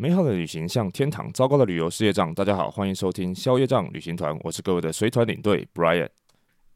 美好的旅行像天堂，糟糕的旅游是业障。大家好，欢迎收听宵夜障旅行团，我是各位的随团领队 Brian。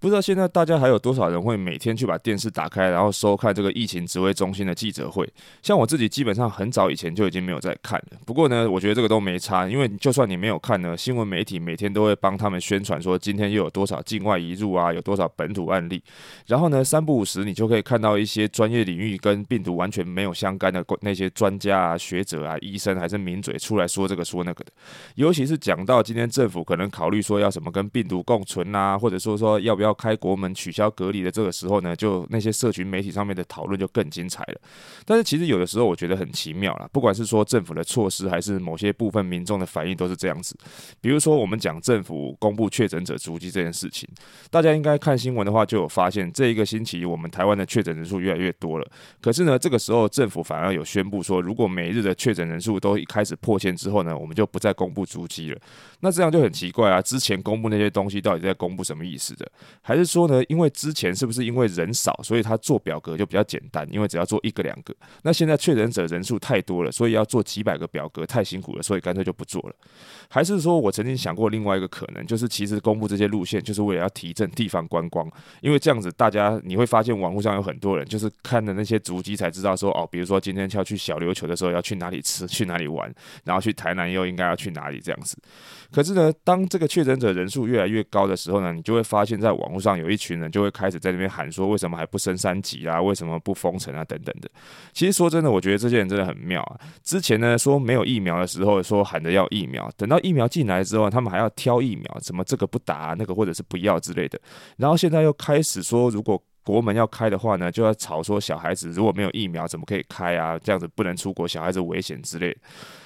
不知道现在大家还有多少人会每天去把电视打开，然后收看这个疫情指挥中心的记者会？像我自己基本上很早以前就已经没有在看了。不过呢，我觉得这个都没差，因为就算你没有看呢，新闻媒体每天都会帮他们宣传说今天又有多少境外移入啊，有多少本土案例。然后呢，三不五时你就可以看到一些专业领域跟病毒完全没有相干的那些专家啊、学者啊、医生还是名嘴出来说这个说那个的。尤其是讲到今天政府可能考虑说要什么跟病毒共存啊，或者说说要不要开国门取消隔离的这个时候呢，就那些社群媒体上面的讨论就更精彩了。但是其实有的时候我觉得很奇妙啦，不管是说政府的措施，还是某些部分民众的反应，都是这样子。比如说我们讲政府公布确诊者足迹这件事情，大家应该看新闻的话就有发现，这一个星期我们台湾的确诊人数越来越多了。可是呢，这个时候政府反而有宣布说，如果每日的确诊人数都一开始破千之后呢，我们就不再公布足迹了。那这样就很奇怪啊！之前公布那些东西到底在公布什么意思的？还是说呢，因为之前是不是因为人少，所以他做表格就比较简单？因为只要做一个两个。那现在确诊者人数太多了，所以要做几百个表格太辛苦了，所以干脆就不做了。还是说我曾经想过另外一个可能，就是其实公布这些路线就是为了要提振地方观光，因为这样子大家你会发现网络上有很多人就是看了那些足迹才知道说哦，比如说今天要去小琉球的时候要去哪里吃，去哪里玩，然后去台南又应该要去哪里这样子。可是呢，当这个确诊者人数越来越高的时候呢，你就会发现在网路上有一群人。就会开始在那边喊说，为什么还不升三级啊？为什么不封城啊？等等的。其实说真的，我觉得这些人真的很妙啊。之前呢，说没有疫苗的时候，说喊着要疫苗，等到疫苗进来之后，他们还要挑疫苗，什么这个不打，那个或者是不要之类的。然后现在又开始说，如果国门要开的话呢，就要吵说小孩子如果没有疫苗，怎么可以开啊？这样子不能出国，小孩子危险之类。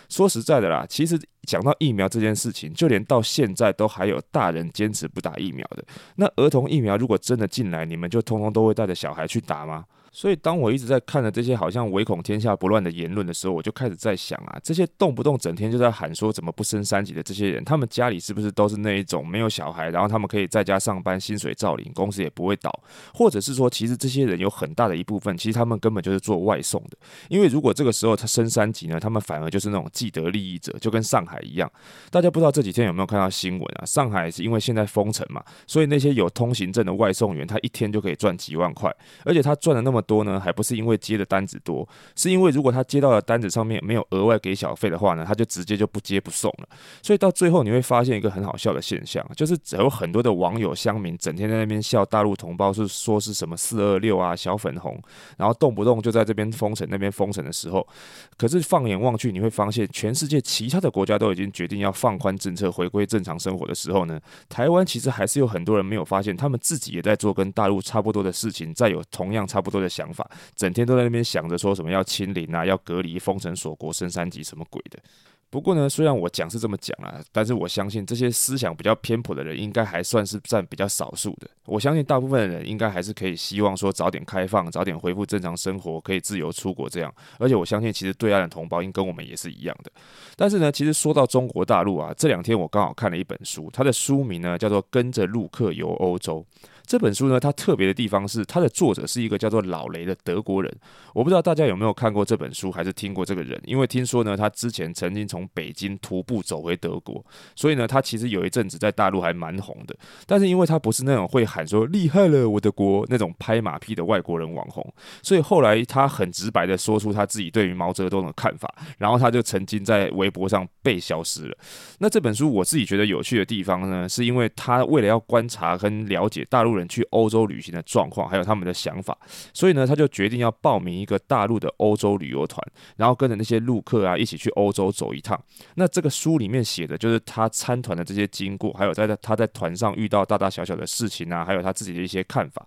说实在的啦，其实讲到疫苗这件事情，就连到现在都还有大人坚持不打疫苗的。那儿童疫苗如果真的进来，你们就通通都会带着小孩去打吗？所以，当我一直在看着这些好像唯恐天下不乱的。言论的时候，我就开始在想啊，这些动不动整天就在喊说怎么不升三级的。这些人，他们家里是不是都是那一种没有小孩，然后他们可以在家上班，薪水照领，公司也不会倒，或者是说，其实这些人有很大的。一部分，其实他们根本就是做外送的。因为如果这个时候他升三级呢，他们反而就是那种既得利益者，就跟上海一样。大家不知道这几天有没有看到新闻啊？上海是因为现在封城嘛，所以那些有通行证的外送员，他一天就可以赚几万块，而且他赚的那么多呢，还不是因为接的单子多，是因为如果他接到的单子上面没有额外给小费的话呢，他就直接就不接不送了。所以到最后你会发现一个很好笑的现象，就是有很多的网友乡民整天在那边笑大陆同胞是说是什么四二六啊小粉红，然后动不动就在这边封城那边封城的时候，可是放眼望去你会发现全世界其他的国家都已经决定要放宽政策回归正常生活的时候呢，台湾其实还是有很多人没有发现，他们自己也在做跟大陆差不多的事情，再有同样差不多的想法。整天都在那边想着说什么要清零啊，要隔离、封城锁国、升三级什么鬼的。不过呢，虽然我讲是这么讲啊，但是我相信这些思想比较偏颇的人，应该还算是占比较少数的。我相信大部分的人应该还是可以希望说早点开放，早点恢复正常生活，可以自由出国这样。而且我相信，其实对岸的同胞应跟我们也是一样的。但是呢，其实说到中国大陆啊，这两天我刚好看了一本书，它的书名呢叫做《跟着陆客游欧洲》。这本书呢，它特别的地方是，它的作者是一个叫做老雷的德国人。我不知道大家有没有看过这本书，还是听过这个人？因为听说呢，他之前曾经从北京徒步走回德国，所以呢，他其实有一阵子在大陆还蛮红的。但是因为他不是那种会喊说厉害了我的国那种拍马屁的外国人网红，所以后来他很直白的说出他自己对于毛泽东的看法，然后他就曾经在微博上被消失了。那这本书我自己觉得有趣的地方呢，是因为他为了要观察跟了解大陆人去欧洲旅行的状况，还有他们的想法，所以呢，他就决定要报名一个大陆的欧洲旅游团，然后跟着那些陆客啊一起去欧洲走一趟。那这个书里面写的就是他参团的这些经过，还有在他在团上遇到大大小小的事情啊，还有他自己的一些看法。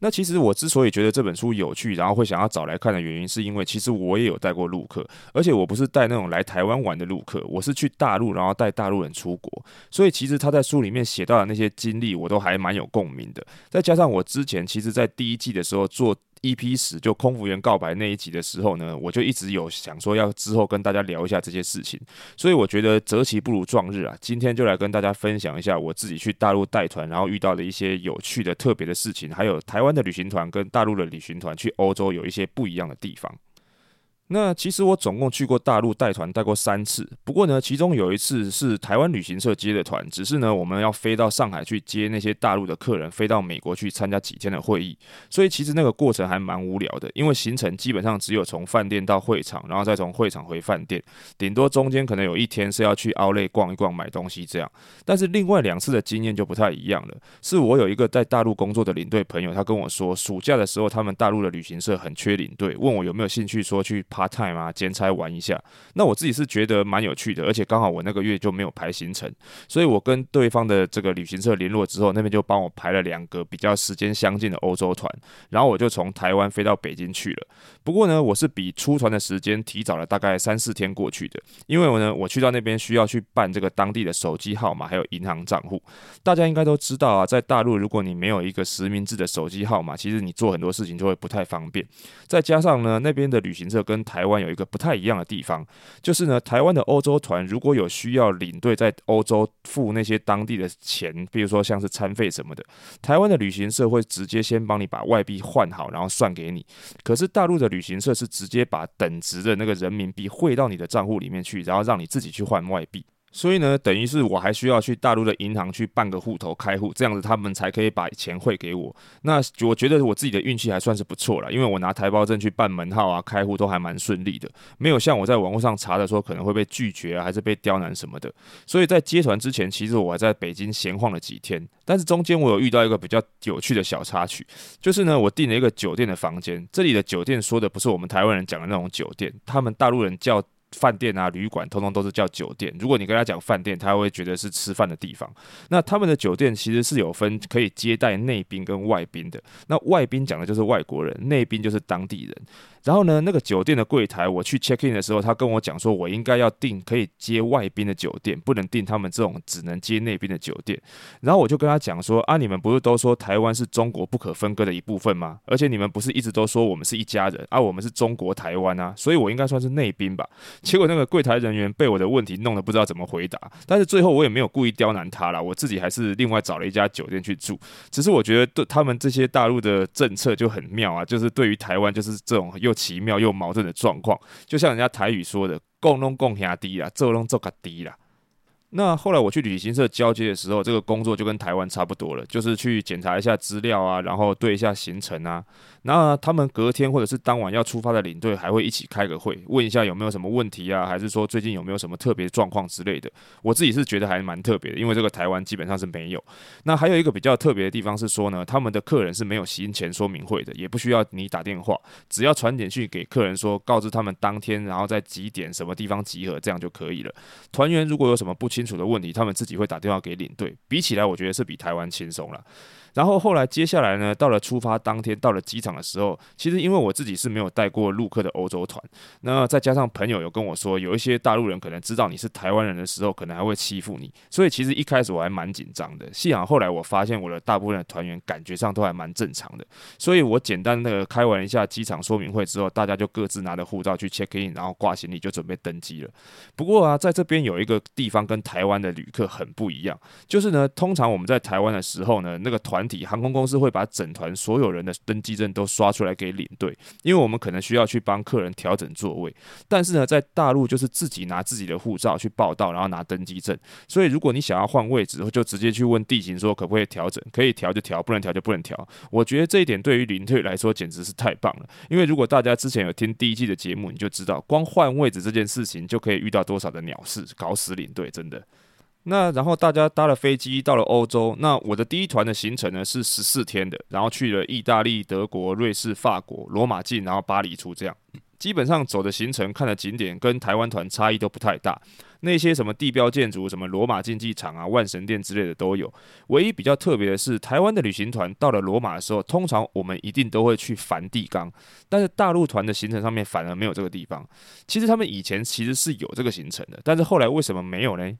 那其实我之所以觉得这本书有趣，然后会想要找来看的原因，是因为其实我也有带过陆客，而且我不是带那种来台湾玩的陆客，我是去大陆，然后带大陆人出国。所以其实他在书里面写到的那些经历，我都还蛮有共鸣的。再加上我之前其实，在第一季的时候做。EP 十就空服员告白那一集的时候呢，我就一直有想说要之后跟大家聊一下这些事情，所以我觉得择其不如撞日啊，今天就来跟大家分享一下我自己去大陆带团，然后遇到的一些有趣的、特别的事情，还有台湾的旅行团跟大陆的旅行团去欧洲有一些不一样的地方。那其实我总共去过大陆带团带过三次，不过呢，其中有一次是台湾旅行社接的团，只是呢我们要飞到上海去接那些大陆的客人，飞到美国去参加几天的会议，所以其实那个过程还蛮无聊的，因为行程基本上只有从饭店到会场，然后再从会场回饭店，顶多中间可能有一天是要去 Outlet 逛一逛买东西这样。但是另外两次的经验就不太一样了，是我有一个在大陆工作的领队朋友，他跟我说，暑假的时候他们大陆的旅行社很缺领队，问我有没有兴趣说去。Part time 啊，兼差玩一下。那我自己是觉得蛮有趣的，而且刚好我那个月就没有排行程，所以我跟对方的这个旅行社联络之后，那边就帮我排了两个比较时间相近的欧洲团，然后我就从台湾飞到北京去了。不过呢，我是比出团的时间提早了大概三四天过去的，因为我呢，我去到那边需要去办这个当地的手机号码还有银行账户。大家应该都知道啊，在大陆如果你没有一个实名制的手机号码，其实你做很多事情就会不太方便。再加上呢，那边的旅行社跟台湾有一个不太一样的地方，就是呢，台湾的欧洲团如果有需要领队在欧洲付那些当地的钱，比如说像是餐费什么的，台湾的旅行社会直接先帮你把外币换好，然后算给你。可是大陆的旅行社是直接把等值的那个人民币汇到你的账户里面去，然后让你自己去换外币。所以呢，等于是我还需要去大陆的银行去办个户头开户，这样子他们才可以把钱汇给我。那我觉得我自己的运气还算是不错了，因为我拿台胞证去办门号啊、开户都还蛮顺利的，没有像我在网络上查的说可能会被拒绝啊，还是被刁难什么的。所以在接团之前，其实我还在北京闲晃了几天，但是中间我有遇到一个比较有趣的小插曲，就是呢，我订了一个酒店的房间，这里的酒店说的不是我们台湾人讲的那种酒店，他们大陆人叫。饭店啊，旅馆通通都是叫酒店。如果你跟他讲饭店，他会觉得是吃饭的地方。那他们的酒店其实是有分可以接待内宾跟外宾的。那外宾讲的就是外国人，内宾就是当地人。然后呢，那个酒店的柜台，我去 check in 的时候，他跟我讲说，我应该要订可以接外宾的酒店，不能订他们这种只能接内宾的酒店。然后我就跟他讲说，啊，你们不是都说台湾是中国不可分割的一部分吗？而且你们不是一直都说我们是一家人啊，我们是中国台湾啊，所以我应该算是内宾吧？结果那个柜台人员被我的问题弄得不知道怎么回答，但是最后我也没有故意刁难他啦，我自己还是另外找了一家酒店去住。只是我觉得对他们这些大陆的政策就很妙啊，就是对于台湾就是这种又奇妙又矛盾的状况，就像人家台语说的“共拢共兄弟啦，做拢做个低啦”。那后来我去旅行社交接的时候，这个工作就跟台湾差不多了，就是去检查一下资料啊，然后对一下行程啊。那他们隔天或者是当晚要出发的领队还会一起开个会，问一下有没有什么问题啊，还是说最近有没有什么特别状况之类的。我自己是觉得还蛮特别的，因为这个台湾基本上是没有。那还有一个比较特别的地方是说呢，他们的客人是没有行前说明会的，也不需要你打电话，只要传简讯给客人说，告知他们当天然后在几点什么地方集合，这样就可以了。团员如果有什么不清清楚的问题，他们自己会打电话给领队。比起来，我觉得是比台湾轻松了。然后后来接下来呢，到了出发当天，到了机场的时候，其实因为我自己是没有带过陆客的欧洲团，那再加上朋友有跟我说，有一些大陆人可能知道你是台湾人的时候，可能还会欺负你，所以其实一开始我还蛮紧张的。幸好后来我发现我的大部分的团员感觉上都还蛮正常的，所以我简单的开完一下机场说明会之后，大家就各自拿着护照去 check in，然后挂行李就准备登机了。不过啊，在这边有一个地方跟台湾的旅客很不一样，就是呢，通常我们在台湾的时候呢，那个团团体航空公司会把整团所有人的登机证都刷出来给领队，因为我们可能需要去帮客人调整座位。但是呢，在大陆就是自己拿自己的护照去报到，然后拿登机证。所以如果你想要换位置，就直接去问地勤说可不可以调整，可以调就调，不能调就不能调。我觉得这一点对于领队来说简直是太棒了。因为如果大家之前有听第一季的节目，你就知道光换位置这件事情就可以遇到多少的鸟事，搞死领队真的。那然后大家搭了飞机到了欧洲。那我的第一团的行程呢是十四天的，然后去了意大利、德国、瑞士、法国、罗马进，然后巴黎出，这样基本上走的行程、看的景点跟台湾团差异都不太大。那些什么地标建筑、什么罗马竞技场啊、万神殿之类的都有。唯一比较特别的是，台湾的旅行团到了罗马的时候，通常我们一定都会去梵蒂冈，但是大陆团的行程上面反而没有这个地方。其实他们以前其实是有这个行程的，但是后来为什么没有呢？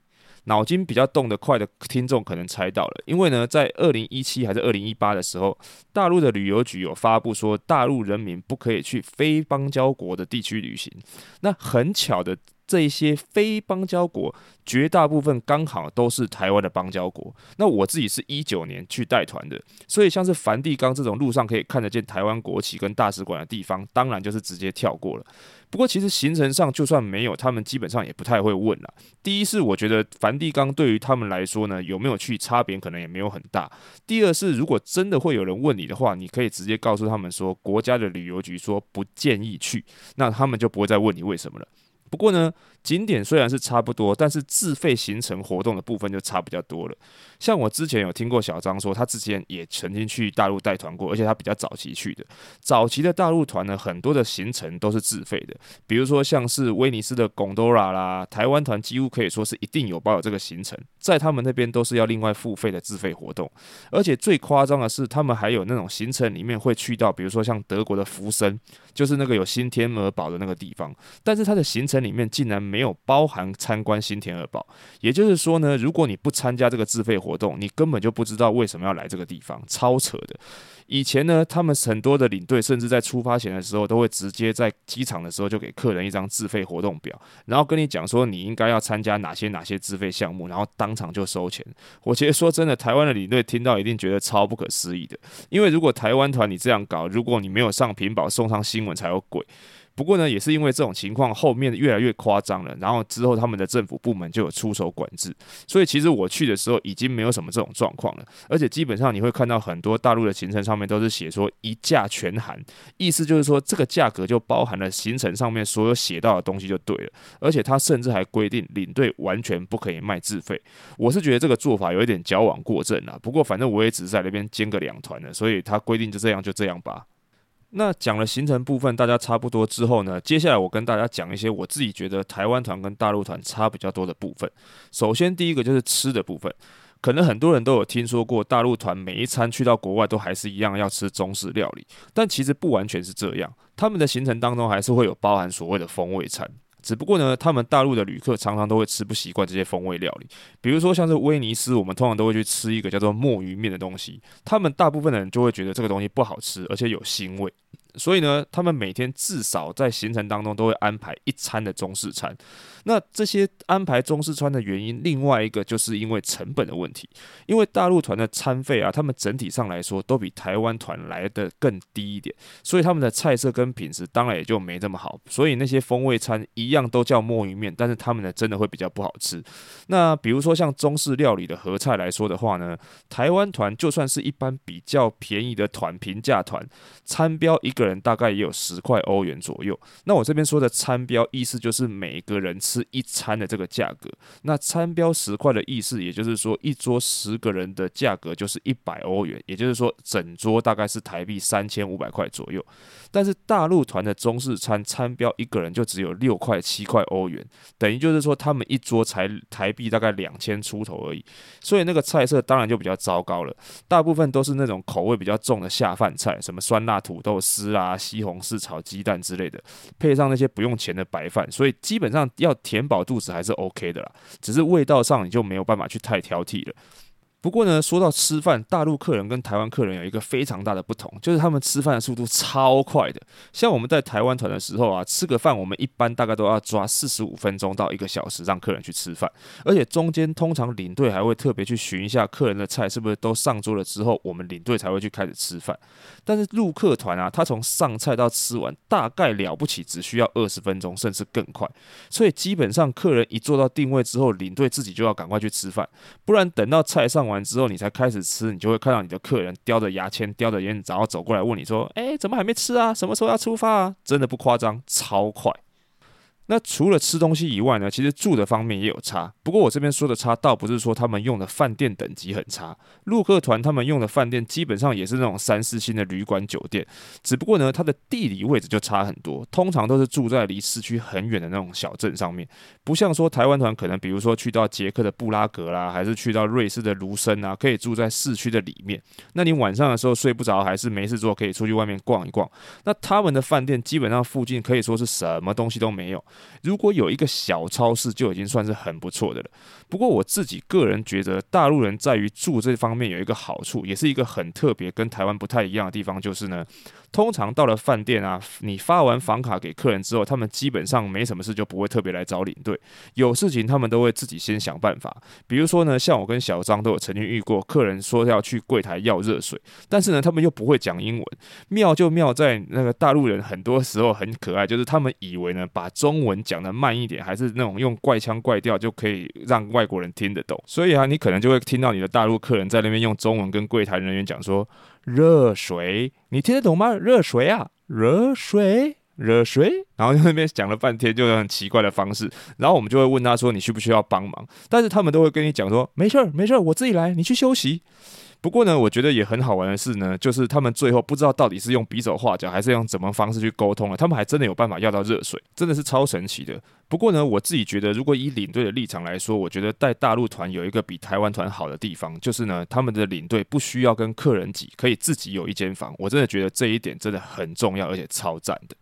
脑筋比较动得快的听众可能猜到了，因为呢，在二零一七还是二零一八的时候，大陆的旅游局有发布说，大陆人民不可以去非邦交国的地区旅行。那很巧的。这一些非邦交国，绝大部分刚好都是台湾的邦交国。那我自己是一九年去带团的，所以像是梵蒂冈这种路上可以看得见台湾国旗跟大使馆的地方，当然就是直接跳过了。不过，其实行程上就算没有，他们基本上也不太会问了。第一是我觉得梵蒂冈对于他们来说呢，有没有去差别可能也没有很大。第二是如果真的会有人问你的话，你可以直接告诉他们说，国家的旅游局说不建议去，那他们就不会再问你为什么了。不过呢，景点虽然是差不多，但是自费行程活动的部分就差比较多了。像我之前有听过小张说，他之前也曾经去大陆带团过，而且他比较早期去的。早期的大陆团呢，很多的行程都是自费的，比如说像是威尼斯的贡多拉啦，台湾团几乎可以说是一定有包有这个行程，在他们那边都是要另外付费的自费活动。而且最夸张的是，他们还有那种行程里面会去到，比如说像德国的福森，就是那个有新天鹅堡的那个地方，但是它的行程里面竟然没有包含参观新天鹅堡，也就是说呢，如果你不参加这个自费活活动，你根本就不知道为什么要来这个地方，超扯的。以前呢，他们很多的领队甚至在出发前的时候，都会直接在机场的时候就给客人一张自费活动表，然后跟你讲说你应该要参加哪些哪些自费项目，然后当场就收钱。我其实说真的，台湾的领队听到一定觉得超不可思议的，因为如果台湾团你这样搞，如果你没有上屏保送上新闻才有鬼。不过呢，也是因为这种情况后面越来越夸张了，然后之后他们的政府部门就有出手管制，所以其实我去的时候已经没有什么这种状况了，而且基本上你会看到很多大陆的行程上面都是写说一价全含，意思就是说这个价格就包含了行程上面所有写到的东西就对了，而且他甚至还规定领队完全不可以卖自费，我是觉得这个做法有一点矫枉过正了，不过反正我也只是在那边兼个两团的，所以他规定就这样就这样吧。那讲了行程部分，大家差不多之后呢，接下来我跟大家讲一些我自己觉得台湾团跟大陆团差比较多的部分。首先，第一个就是吃的部分，可能很多人都有听说过，大陆团每一餐去到国外都还是一样要吃中式料理，但其实不完全是这样，他们的行程当中还是会有包含所谓的风味餐。只不过呢，他们大陆的旅客常常都会吃不习惯这些风味料理，比如说像是威尼斯，我们通常都会去吃一个叫做墨鱼面的东西，他们大部分的人就会觉得这个东西不好吃，而且有腥味。所以呢，他们每天至少在行程当中都会安排一餐的中式餐。那这些安排中式餐的原因，另外一个就是因为成本的问题。因为大陆团的餐费啊，他们整体上来说都比台湾团来的更低一点，所以他们的菜色跟品质当然也就没这么好。所以那些风味餐一样都叫墨鱼面，但是他们的真的会比较不好吃。那比如说像中式料理的合菜来说的话呢，台湾团就算是一般比较便宜的团，平价团，餐标一个人大概也有十块欧元左右。那我这边说的餐标，意思就是每个人吃一餐的这个价格。那餐标十块的意思，也就是说一桌十个人的价格就是一百欧元，也就是说整桌大概是台币三千五百块左右。但是大陆团的中式餐餐标一个人就只有六块七块欧元，等于就是说他们一桌才台币大概两千出头而已。所以那个菜色当然就比较糟糕了，大部分都是那种口味比较重的下饭菜，什么酸辣土豆丝啊、西红柿炒鸡蛋之类的，配上那些不用钱的白饭，所以基本上要填饱肚子还是 OK 的啦，只是味道上你就没有办法去太挑剔了。不过呢，说到吃饭，大陆客人跟台湾客人有一个非常大的不同，就是他们吃饭的速度超快的。像我们在台湾团的时候啊，吃个饭，我们一般大概都要抓四十五分钟到一个小时让客人去吃饭，而且中间通常领队还会特别去寻一下客人的菜是不是都上桌了之后，我们领队才会去开始吃饭。但是陆客团啊，他从上菜到吃完大概了不起只需要二十分钟，甚至更快。所以基本上客人一坐到定位之后，领队自己就要赶快去吃饭，不然等到菜上完之后，你才开始吃，你就会看到你的客人叼着牙签、叼着烟，然后走过来问你说：“诶，怎么还没吃啊？什么时候要出发啊？”真的不夸张，超快。那除了吃东西以外呢，其实住的方面也有差。不过我这边说的差，倒不是说他们用的饭店等级很差。陆客团他们用的饭店基本上也是那种三四星的旅馆酒店，只不过呢，它的地理位置就差很多，通常都是住在离市区很远的那种小镇上面，不像说台湾团可能，比如说去到捷克的布拉格啦，还是去到瑞士的卢森啊，可以住在市区的里面。那你晚上的时候睡不着，还是没事做，可以出去外面逛一逛。那他们的饭店基本上附近可以说是什么东西都没有。如果有一个小超市，就已经算是很不错的了。不过我自己个人觉得，大陆人在于住这方面有一个好处，也是一个很特别、跟台湾不太一样的地方，就是呢，通常到了饭店啊，你发完房卡给客人之后，他们基本上没什么事就不会特别来找领队，有事情他们都会自己先想办法。比如说呢，像我跟小张都有曾经遇过，客人说要去柜台要热水，但是呢，他们又不会讲英文，妙就妙在那个大陆人很多时候很可爱，就是他们以为呢，把中文文讲得慢一点，还是那种用怪腔怪调就可以让外国人听得懂，所以啊，你可能就会听到你的大陆客人在那边用中文跟柜台人员讲说：“热水，你听得懂吗？热水啊，热水，热水。”然后在那边讲了半天，就用很奇怪的方式，然后我们就会问他说：“你需不需要帮忙？”但是他们都会跟你讲说：“没事，没事，我自己来，你去休息。”不过呢，我觉得也很好玩的是呢，就是他们最后不知道到底是用比手画脚，还是用怎么方式去沟通了，他们还真的有办法要到热水，真的是超神奇的。不过呢，我自己觉得，如果以领队的立场来说，我觉得带大陆团有一个比台湾团好的地方，就是呢，他们的领队不需要跟客人挤，可以自己有一间房。我真的觉得这一点真的很重要，而且超赞的。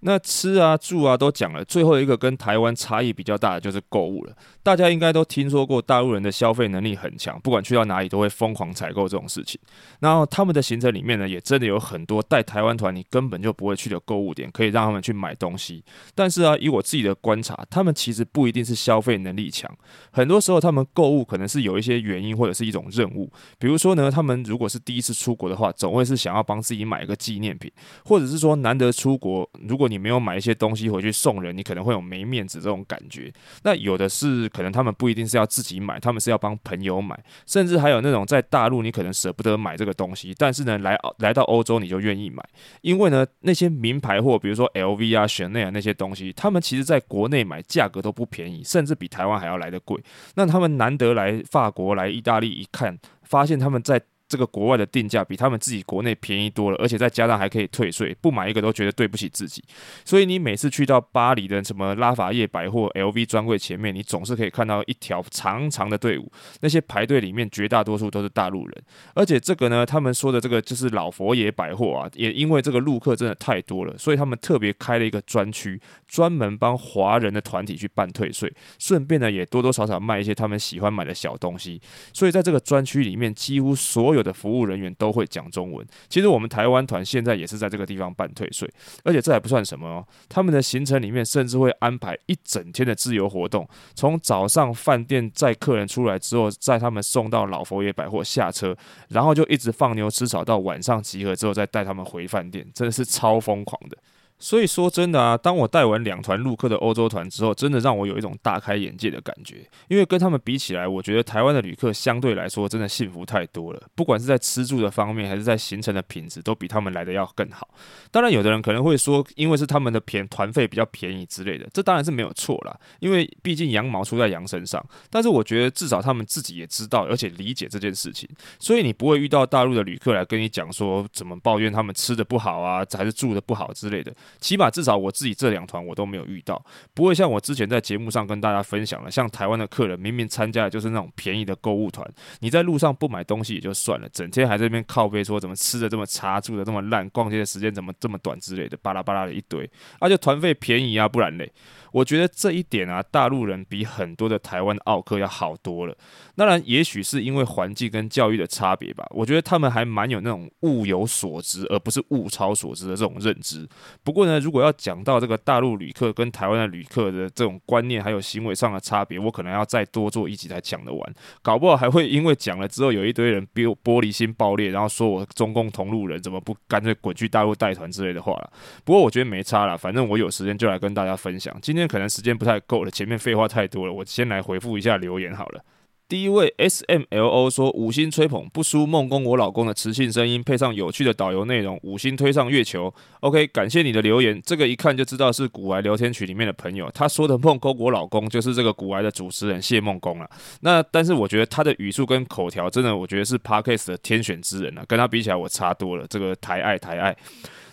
那吃啊住啊都讲了，最后一个跟台湾差异比较大的就是购物了。大家应该都听说过，大陆人的消费能力很强，不管去到哪里都会疯狂采购这种事情。然后他们的行程里面呢，也真的有很多带台湾团你根本就不会去的购物点，可以让他们去买东西。但是啊，以我自己的观察，他们其实不一定是消费能力强，很多时候他们购物可能是有一些原因或者是一种任务。比如说呢，他们如果是第一次出国的话，总会是想要帮自己买一个纪念品，或者是说难得出国，如果你没有买一些东西回去送人，你可能会有没面子这种感觉。那有的是可能他们不一定是要自己买，他们是要帮朋友买，甚至还有那种在大陆你可能舍不得买这个东西，但是呢来来到欧洲你就愿意买，因为呢那些名牌货，比如说 LV 啊、Chanel 啊那些东西，他们其实在国内买价格都不便宜，甚至比台湾还要来得贵。那他们难得来法国、来意大利一看，发现他们在。这个国外的定价比他们自己国内便宜多了，而且再加上还可以退税，不买一个都觉得对不起自己。所以你每次去到巴黎的什么拉法叶百货 LV 专柜前面，你总是可以看到一条长长的队伍，那些排队里面绝大多数都是大陆人。而且这个呢，他们说的这个就是老佛爷百货啊，也因为这个陆客真的太多了，所以他们特别开了一个专区，专门帮华人的团体去办退税，顺便呢也多多少少卖一些他们喜欢买的小东西。所以在这个专区里面，几乎所有有的服务人员都会讲中文。其实我们台湾团现在也是在这个地方办退税，而且这还不算什么哦。他们的行程里面甚至会安排一整天的自由活动，从早上饭店载客人出来之后，载他们送到老佛爷百货下车，然后就一直放牛吃草到晚上集合之后再带他们回饭店，真的是超疯狂的。所以说真的啊，当我带完两团陆客的欧洲团之后，真的让我有一种大开眼界的感觉。因为跟他们比起来，我觉得台湾的旅客相对来说真的幸福太多了。不管是在吃住的方面，还是在行程的品质，都比他们来的要更好。当然，有的人可能会说，因为是他们的便团费比较便宜之类的，这当然是没有错啦。因为毕竟羊毛出在羊身上。但是我觉得至少他们自己也知道，而且理解这件事情。所以你不会遇到大陆的旅客来跟你讲说怎么抱怨他们吃的不好啊，还是住的不好之类的。起码至少我自己这两团我都没有遇到，不会像我之前在节目上跟大家分享了，像台湾的客人明明参加的就是那种便宜的购物团，你在路上不买东西也就算了，整天还在那边靠背说怎么吃的这么差，住的这么烂，逛街的时间怎么这么短之类的，巴拉巴拉的一堆，而且团费便宜啊，不然嘞。我觉得这一点啊，大陆人比很多的台湾奥客要好多了。当然，也许是因为环境跟教育的差别吧。我觉得他们还蛮有那种物有所值，而不是物超所值的这种认知。不过呢，如果要讲到这个大陆旅客跟台湾的旅客的这种观念还有行为上的差别，我可能要再多做一集才讲得完。搞不好还会因为讲了之后，有一堆人比我玻璃心爆裂，然后说我中共同路人，怎么不干脆滚去大陆带团之类的话了。不过我觉得没差啦，反正我有时间就来跟大家分享。今今天可能时间不太够了，前面废话太多了，我先来回复一下留言好了。第一位 S M L O 说，五星吹捧不输梦工我老公的磁性声音，配上有趣的导游内容，五星推上月球。OK，感谢你的留言，这个一看就知道是古癌聊天群里面的朋友。他说的梦工我老公就是这个古癌的主持人谢梦工了。那但是我觉得他的语速跟口条真的，我觉得是 Podcast 的天选之人啊，跟他比起来我差多了。这个抬爱台爱。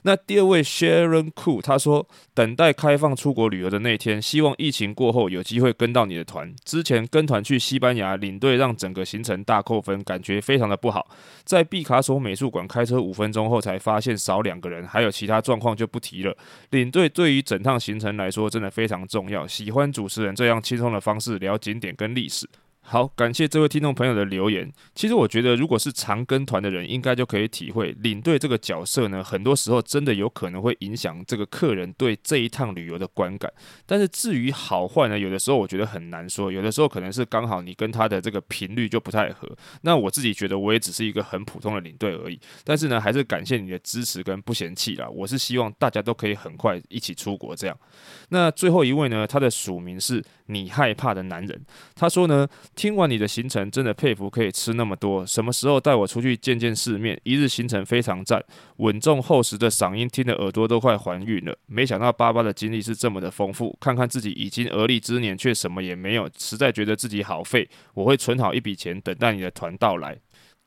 那第二位 Sharon Cool 他说，等待开放出国旅游的那天，希望疫情过后有机会跟到你的团。之前跟团去西班牙，领队让整个行程大扣分，感觉非常的不好。在毕卡索美术馆开车五分钟后才发现少两个人，还有其他状况就不提了。领队对于整趟行程来说真的非常重要，喜欢主持人这样轻松的方式聊景点跟历史。好，感谢这位听众朋友的留言。其实我觉得，如果是常跟团的人，应该就可以体会领队这个角色呢，很多时候真的有可能会影响这个客人对这一趟旅游的观感。但是至于好坏呢，有的时候我觉得很难说。有的时候可能是刚好你跟他的这个频率就不太合。那我自己觉得，我也只是一个很普通的领队而已。但是呢，还是感谢你的支持跟不嫌弃啦。我是希望大家都可以很快一起出国这样。那最后一位呢，他的署名是你害怕的男人。他说呢。听完你的行程，真的佩服可以吃那么多。什么时候带我出去见见世面？一日行程非常赞，稳重厚实的嗓音，听得耳朵都快怀孕了。没想到爸爸的经历是这么的丰富，看看自己已经而立之年，却什么也没有，实在觉得自己好废。我会存好一笔钱，等待你的团到来。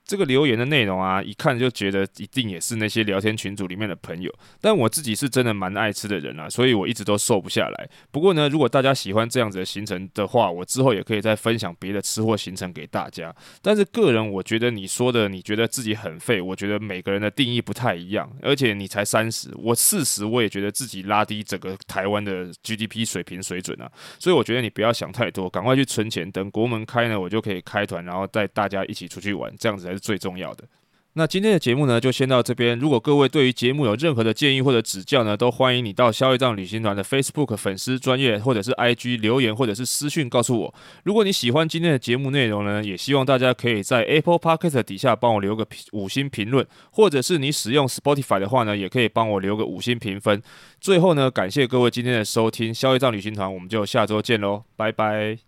这个留言的内容啊，一看就觉得一定也是那些聊天群组里面的朋友。但我自己是真的蛮爱吃的人啊，所以我一直都瘦不下来。不过呢，如果大家喜欢这样子的行程的话，我之后也可以再分享别的吃货行程给大家。但是个人我觉得你说的，你觉得自己很废，我觉得每个人的定义不太一样。而且你才三十，我四十，我也觉得自己拉低整个台湾的 GDP 水平水准啊。所以我觉得你不要想太多，赶快去存钱，等国门开呢，我就可以开团，然后带大家一起出去玩，这样子最重要的。那今天的节目呢，就先到这边。如果各位对于节目有任何的建议或者指教呢，都欢迎你到消业障旅行团的 Facebook 粉丝专业或者是 IG 留言或者是私讯告诉我。如果你喜欢今天的节目内容呢，也希望大家可以在 Apple Podcast 底下帮我留个五星评论，或者是你使用 Spotify 的话呢，也可以帮我留个五星评分。最后呢，感谢各位今天的收听，消业障旅行团，我们就下周见喽，拜拜。